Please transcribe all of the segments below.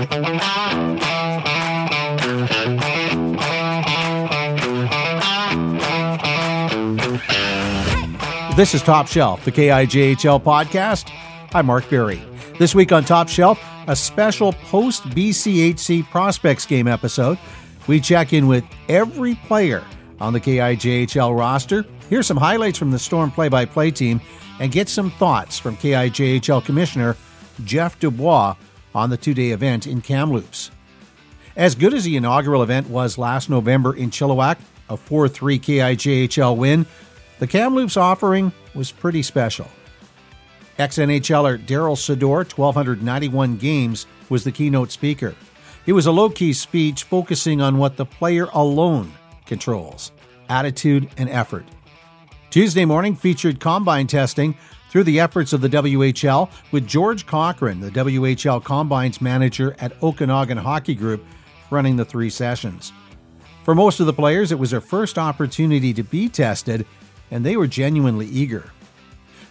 This is Top Shelf, the KIJHL podcast. I'm Mark Berry. This week on Top Shelf, a special post BCHC prospects game episode. We check in with every player on the KIJHL roster, hear some highlights from the Storm play by play team, and get some thoughts from KIJHL Commissioner Jeff Dubois on the two day event in Kamloops. As good as the inaugural event was last November in Chilliwack, a 4 3 KIJHL win, the Kamloops offering was pretty special. Ex NHLer Darryl Sydor, 1,291 games, was the keynote speaker. It was a low key speech focusing on what the player alone controls attitude and effort. Tuesday morning featured combine testing through the efforts of the WHL with George Cochran, the WHL combines manager at Okanagan Hockey Group, running the three sessions. For most of the players, it was their first opportunity to be tested and they were genuinely eager.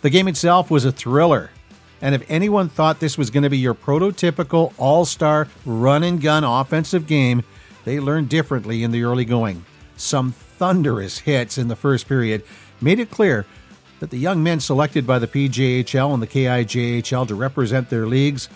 The game itself was a thriller, and if anyone thought this was going to be your prototypical all star run and gun offensive game, they learned differently in the early going. Some thunderous hits in the first period made it clear that the young men selected by the PJHL and the KIJHL to represent their leagues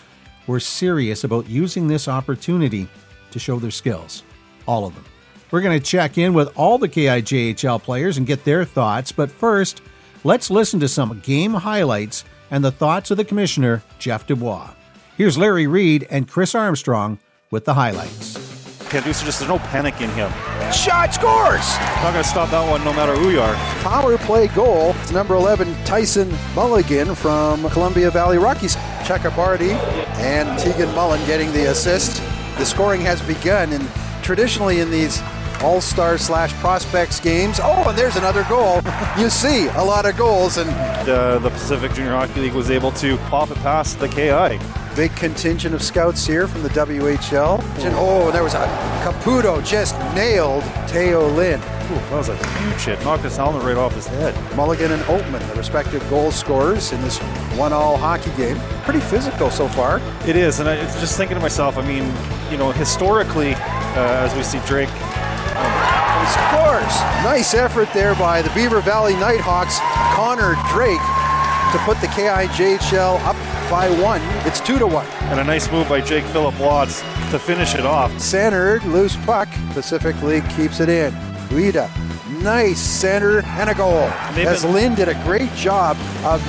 were serious about using this opportunity to show their skills. All of them. We're going to check in with all the KIJHL players and get their thoughts, but first, let's listen to some game highlights and the thoughts of the commissioner, Jeff Dubois. Here's Larry Read and Kris Armstrong with the highlights. Canduceus, just there's no panic in him. Shot scores! Not going to stop that one no matter who you are. Power play goal. It's number 11, Tyson Mulligan from Columbia Valley Rockies. Chakrabarty and Tegan Mullen getting the assist. The scoring has begun, and traditionally in these all Star slash prospects games. Oh, and there's another goal. you see a lot of goals, and uh, the Pacific Junior Hockey League was able to pop it past the KI. Big contingent of scouts here from the WHL. Oh, and there was a Caputo just nailed Teo Lin. Ooh, that was a huge hit. Knocked his helmet right off his head. Mulligan and Oatman, the respective goal scorers in this one-all hockey game. Pretty physical so far. It is, and I was just thinking to myself. I mean, you know, historically, uh, as we see Drake he scores. Nice effort there by the Beaver Valley Nighthawks, Connor Drake, to put the KIJHL up by one. It's two to one. And a nice move by Jake Philip Watts to finish it off. Centered, loose puck. Pacific League keeps it in. Guida, nice center and a goal. And As been- Lynn did a great job of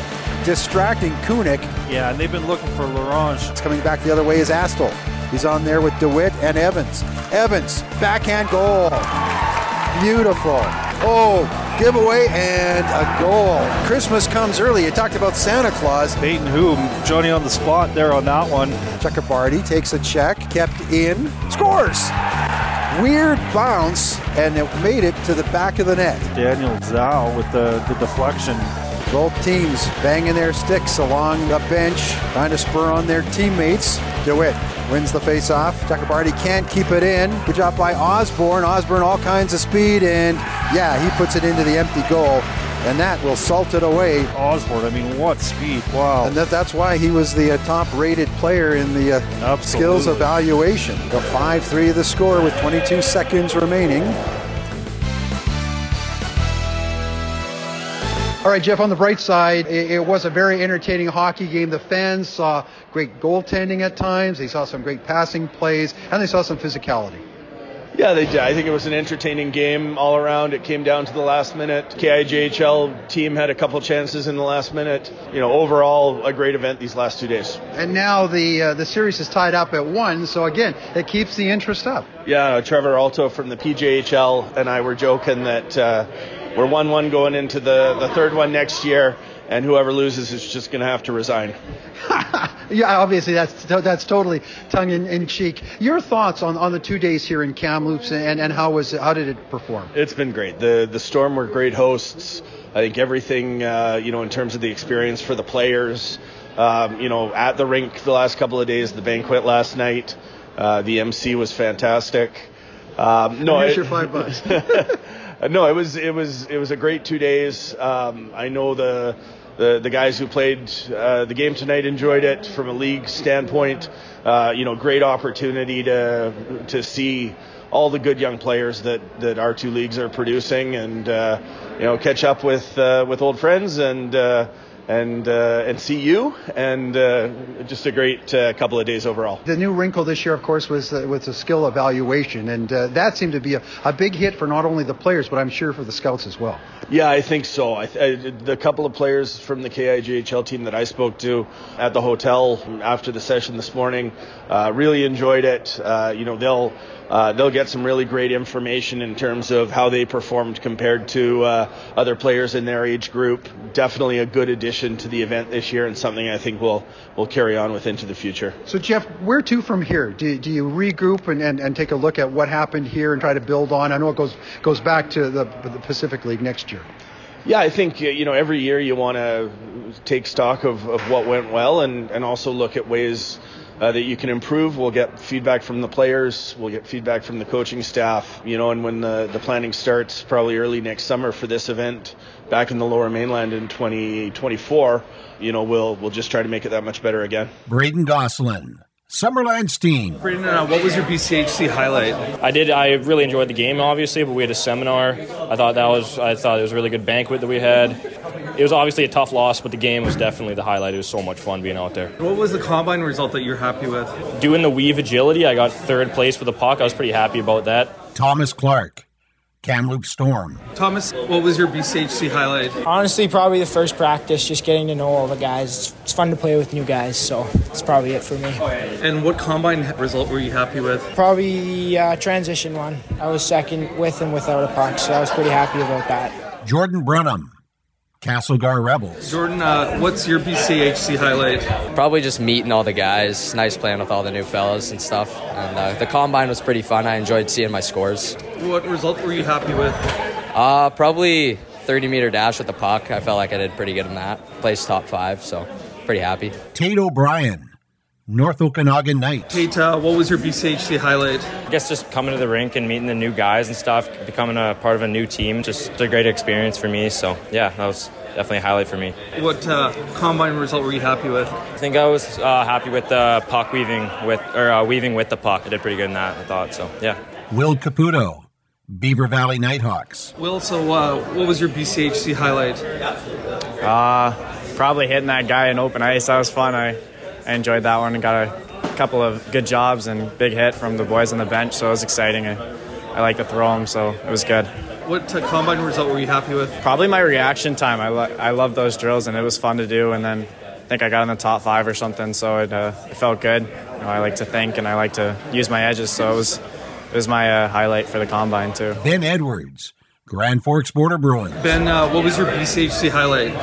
distracting Kunik. Yeah, and they've been looking for Larange. It's coming back the other way is Astle. He's on there with DeWitt and Evans. Evans, backhand goal. Beautiful. Oh, giveaway and a goal. Christmas comes early. You talked about Santa Claus. Peyton Who, Johnny on the spot there on that one. Chakrabarty takes a check, kept in, scores. Weird bounce, and it made it to the back of the net. Daniel Zhao with the, the deflection. Both teams banging their sticks along the bench, trying to spur on their teammates. DeWitt wins the face-off. Chakrabarty can't keep it in. Good job by Osborne. Osborne all kinds of speed, and yeah, he puts it into the empty goal. And that will salt it away. Osborne, I mean, what speed! Wow. And that, that's why he was the uh, top-rated player in the uh, skills evaluation. The 5-3 of the score with 22 seconds remaining. All right, Jeff, on the bright side, it, it, was a very entertaining hockey game. The fans saw great goaltending at times, they saw some great passing plays, and they saw some physicality. Yeah, they did. I think it was an entertaining game all around. It came down to the last minute. KIJHL team had a couple chances in the last minute. You know, overall, a great event these last two days. And now the uh, the series is tied up at one. So again, it keeps the interest up. Yeah, Trevor Alto from the PJHL and I were joking that. Uh, we're 1 1 going into the, the third one next year, and whoever loses is just going to have to resign. yeah, obviously that's that's totally tongue in, in, cheek. Your thoughts on, on the two days here in Kamloops and, and how was it, how did it perform? It's been great. The the Storm were great hosts. I think everything uh, you know in terms of the experience for the players. Um, you know, at the rink the last couple of days, the banquet last night, uh, the MC was fantastic. Um, no, here's it, your five bucks. Uh, no, it was it was it was a great two days. Um, I know the the the guys who played uh, the game tonight enjoyed it from a league standpoint. Uh, you know, great opportunity to to see all the good young players that, that our two leagues are producing, and uh, you know, catch up with uh, with old friends and uh, and uh, and see you, and uh, just a great uh, couple of days overall. The new wrinkle this year, of course, was uh, was the skill evaluation, and uh, that seemed to be a, a big hit for not only the players, but I'm sure for the scouts as well. Yeah, I think so. I, I, the couple of players from the KIJHL team that I spoke to at the hotel after the session this morning uh, really enjoyed it. Uh, you know, they'll uh, they'll get some really great information in terms of how they performed compared to uh, other players in their age group. Definitely a good addition to the event this year, and something I think we'll we'll carry on with into the future. So, Jeff, where to from here? Do, do you regroup and, and, and take a look at what happened here and try to build on? I know it goes goes back to the, the Pacific League next year. Yeah, I think you know every year you want to take stock of, of what went well and, and also look at ways uh, that you can improve. We'll get feedback from the players. We'll get feedback from the coaching staff. You know, and when the, the planning starts, probably early next summer for this event back in the Lower Mainland in 2024, you know, we'll we'll just try to make it that much better again. Braden Gosselin. Summerland's team. Braden, uh, what was your BCHC highlight? I did. I really enjoyed the game, obviously, but we had a seminar. I thought that was. I thought it was a really good banquet that we had. It was obviously a tough loss, but the game was definitely the highlight. It was so much fun being out there. What was the combine result that you're happy with? Doing the weave agility, I got third place with the puck. I was pretty happy about that. Thomas Clark. Kamloops Storm. Thomas, what was your BCHC highlight? Honestly, probably the first practice, just getting to know all the guys. It's, it's fun to play with new guys, so it's probably it for me. And what combine result were you happy with? Probably uh, transition one. I was second with and without a puck, so I was pretty happy about that. Jordan Brunham. Castlegar Rebels. Jordan, uh, what's your BCHC highlight? Probably just meeting all the guys. Nice playing with all the new fellas and stuff. And uh, the combine was pretty fun. I enjoyed seeing my scores. What result were you happy with? Uh, probably 30 meter dash with the puck. I felt like I did pretty good in that. Placed top five, so pretty happy. Tate O'Brien. North Okanagan Knights. Tate, uh, what was your BCHC highlight? I guess just coming to the rink and meeting the new guys and stuff, becoming a part of a new team, just a great experience for me. So yeah, that was definitely a highlight for me. What uh, combine result were you happy with? I think I was uh, happy with the puck weaving with or uh, weaving with the puck. I did pretty good in that. I thought so. Yeah. Will Caputo. Beaver Valley Nighthawks. Will, so uh, what was your BCHC highlight? Uh, probably hitting that guy in open ice. That was fun. I, I enjoyed that one and got a couple of good jobs and big hit from the boys on the bench, so it was exciting. I, I like to throw them, so it was good. What combine result were you happy with? Probably my reaction time. I, lo- I love those drills, and it was fun to do. And then I think I got in the top five or something, so it, uh, it felt good. You know, I like to think and I like to use my edges, so it was it was my uh, highlight for the combine too. Ben Edwards, Grand Forks Border Bruins. Ben, uh, what was your BCHC highlight?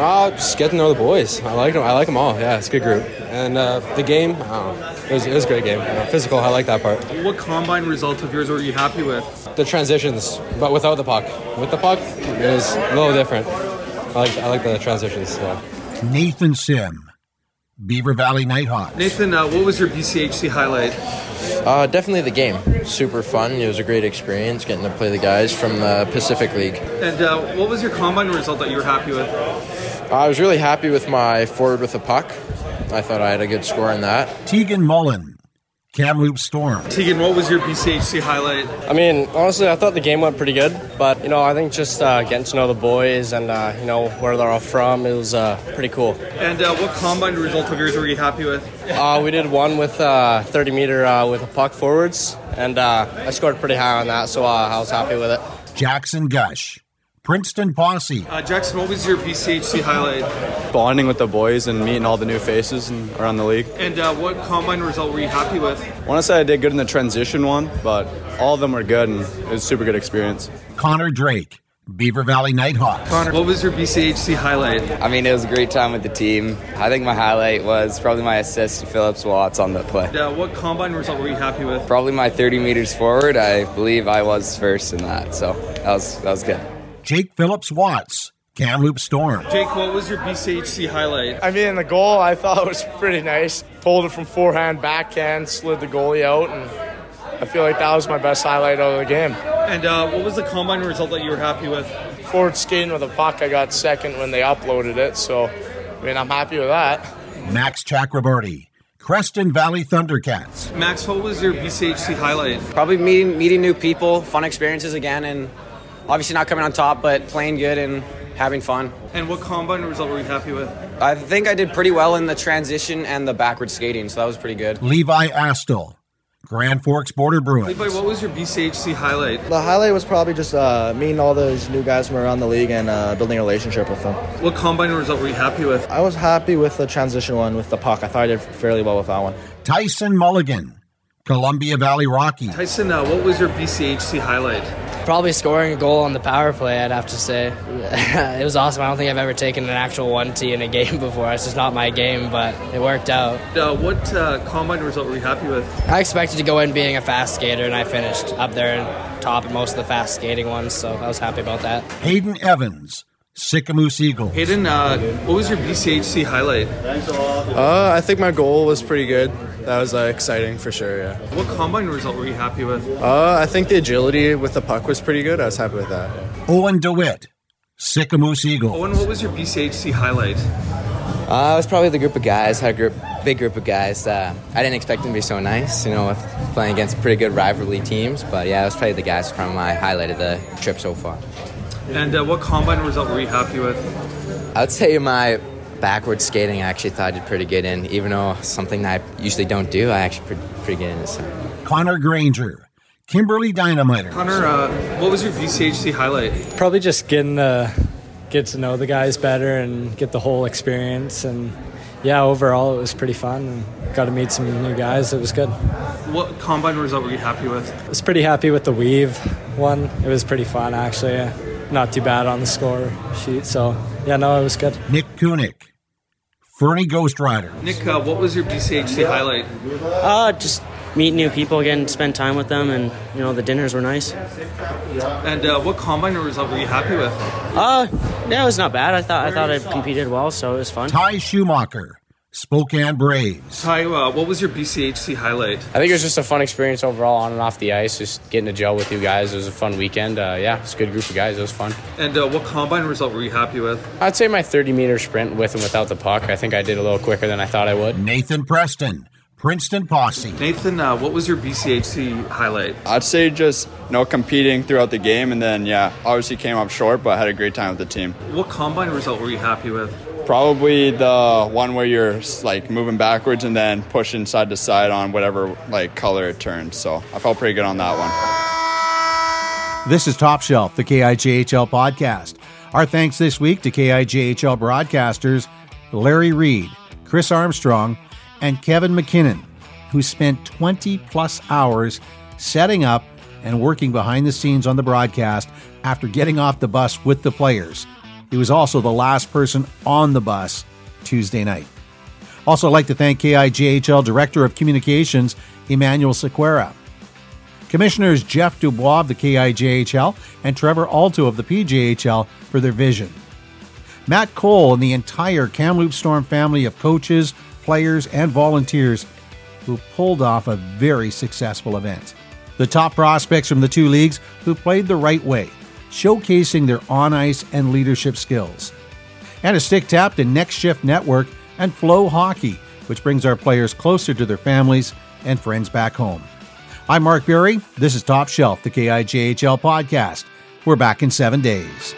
Uh, just getting to know the boys. I like them. I like them all. Yeah, it's a good group. And uh, the game, I don't know, it was, it was a great game. You know, physical, I like that part. What combine result of yours were you happy with? The transitions, but without the puck. With the puck, it was a little different. I like I like the transitions. Yeah. Nathan Sim, Beaver Valley Nighthawks. Nathan, uh, what was your BCHC highlight? Uh, definitely the game. Super fun. It was a great experience getting to play the guys from the Pacific League. And uh, what was your combine result that you were happy with? I was really happy with my forward with the puck. I thought I had a good score in that. Tegan Mullen, Kamloops Storm. Tegan, what was your BCHC highlight? I mean, honestly, I thought the game went pretty good, but you know, I think just uh, getting to know the boys and uh, you know where they're all from, it was uh, pretty cool. And uh, what combine result of yours were you happy with? Uh, we did one with uh, 30 meter uh, with a puck forwards, and uh, I scored pretty high on that, so uh, I was happy with it. Jackson Gush, Princeton Posse. Uh, Jackson, what was your BCHC highlight? Bonding with the boys and meeting all the new faces and around the league. And uh, what combine result were you happy with? I want to say I did good in the transition one, but all of them were good and it was a super good experience. Connor Drake, Beaver Valley Nighthawks. Connor, what was your BCHC highlight? I mean, it was a great time with the team. I think my highlight was probably my assist to Phillips Watts on the play. And, uh, what combine result were you happy with? Probably my 30 meters forward. I believe I was first in that, so that was that was good. Jake Phillips Watts, Kamloops Storm. Jake, what was your BCHC highlight? I mean, the goal I thought was pretty nice. Pulled it from forehand, backhand, slid the goalie out, and I feel like that was my best highlight of the game. And uh, what was the combine result that you were happy with? forward skating with a puck, I got second when they uploaded it. So, I mean, I'm happy with that. Max Chakrabarty, Creston Valley Thundercats. Max, what was your BCHC highlight? Probably meeting meeting new people, fun experiences again, and obviously not coming on top, but playing good and having fun. And what combine result were you happy with? I think I did pretty well in the transition and the backward skating, so that was pretty good. Levi Astle, Grand Forks Border Bruins. Levi, what was your BCHC highlight? The highlight was probably just uh, meeting all those new guys from around the league and uh, building a relationship with them. What combine result were you happy with? I was happy with the transition one with the puck. I thought I did fairly well with that one. Tyson Mulligan, Columbia Valley Rockies. Tyson, uh, what was your BCHC highlight? Probably scoring a goal on the power play, I'd have to say. it was awesome. I don't think I've ever taken an actual 1T in a game before. It's just not my game, but it worked out. Uh, what uh, combine result were you happy with? I expected to go in being a fast skater, and I finished up there and top in most of the fast skating ones, so I was happy about that. Hayden Evans, Sicamous Eagles. Hayden, uh, what was your BCHC highlight? Uh, I think my goal was pretty good. That was uh, exciting for sure, yeah. What combine result were you happy with? Uh, I think the agility with the puck was pretty good. I was happy with that. Owen DeWitt, Sicamous Eagles. Owen, what was your BCHC highlight? Uh, it was probably the group of guys. Had a group, big group of guys. Uh, I didn't expect them to be so nice, you know, with playing against pretty good rivalry teams. But yeah, it was probably the guys from my highlight of the trip so far. And uh, what combine result were you happy with? I'd say my backward skating, I actually thought I did pretty good in, even though something that I usually don't do, I actually pretty, pretty good in it. So. Connor Granger, Kimberley Dynamiter. Connor, uh, what was your BCHC highlight? Probably just getting to get to know the guys better and get the whole experience. And yeah, overall, it was pretty fun and got to meet some new guys. It was good. What combine result were you happy with? I was pretty happy with the weave one. It was pretty fun, actually. Not too bad on the score sheet. So yeah, no, it was good. Nick Kunick. Fernie Ghost Rider. Nick, uh, what was your BCHC highlight? Uh, just meet new people again, spend time with them, and you know the dinners were nice. And uh, what combine result were you happy with? Uh, yeah, it was not bad. I thought I thought I competed well, so it was fun. Ty Schumacher, Spokane Braves. Hi, uh, what was your BCHC highlight? I think it was just a fun experience overall on and off the ice. Just getting to gel with you guys. It was a fun weekend. Uh, yeah, it's a good group of guys. It was fun. And uh, what combine result were you happy with? I'd say my 30 meter sprint with and without the puck. I think I did a little quicker than I thought I would. Nathan Preston, Princeton Posse. Nathan, uh, what was your BCHC highlight? I'd say just you know competing throughout the game, and then yeah, obviously came up short, but had a great time with the team. What combine result were you happy with? Probably the one where you're like moving backwards and then pushing side to side on whatever like color it turns. So I felt pretty good on that one. This is Top Shelf, the KIJHL podcast. Our thanks this week to KIJHL broadcasters Larry Read, Kris Armstrong, and Kevin McKinnon, who spent 20 plus hours setting up and working behind the scenes on the broadcast after getting off the bus with the players. He was also the last person on the bus Tuesday night. Also, I'd like to thank KIJHL Director of Communications, Emanuel Sequeira. Commissioners Jeff Dubois of the KIJHL and Trevor Alto of the PJHL for their vision. Matt Cole and the entire Kamloops Storm family of coaches, players, and volunteers who pulled off a very successful event. The top prospects from the two leagues who played the right way, showcasing their on ice and leadership skills. And a stick tap to Next Shift Network and FloHockey, which brings our players closer to their families and friends back home. I'm Mark Berry. This is Top Shelf, the KIJHL podcast. We're back in seven days.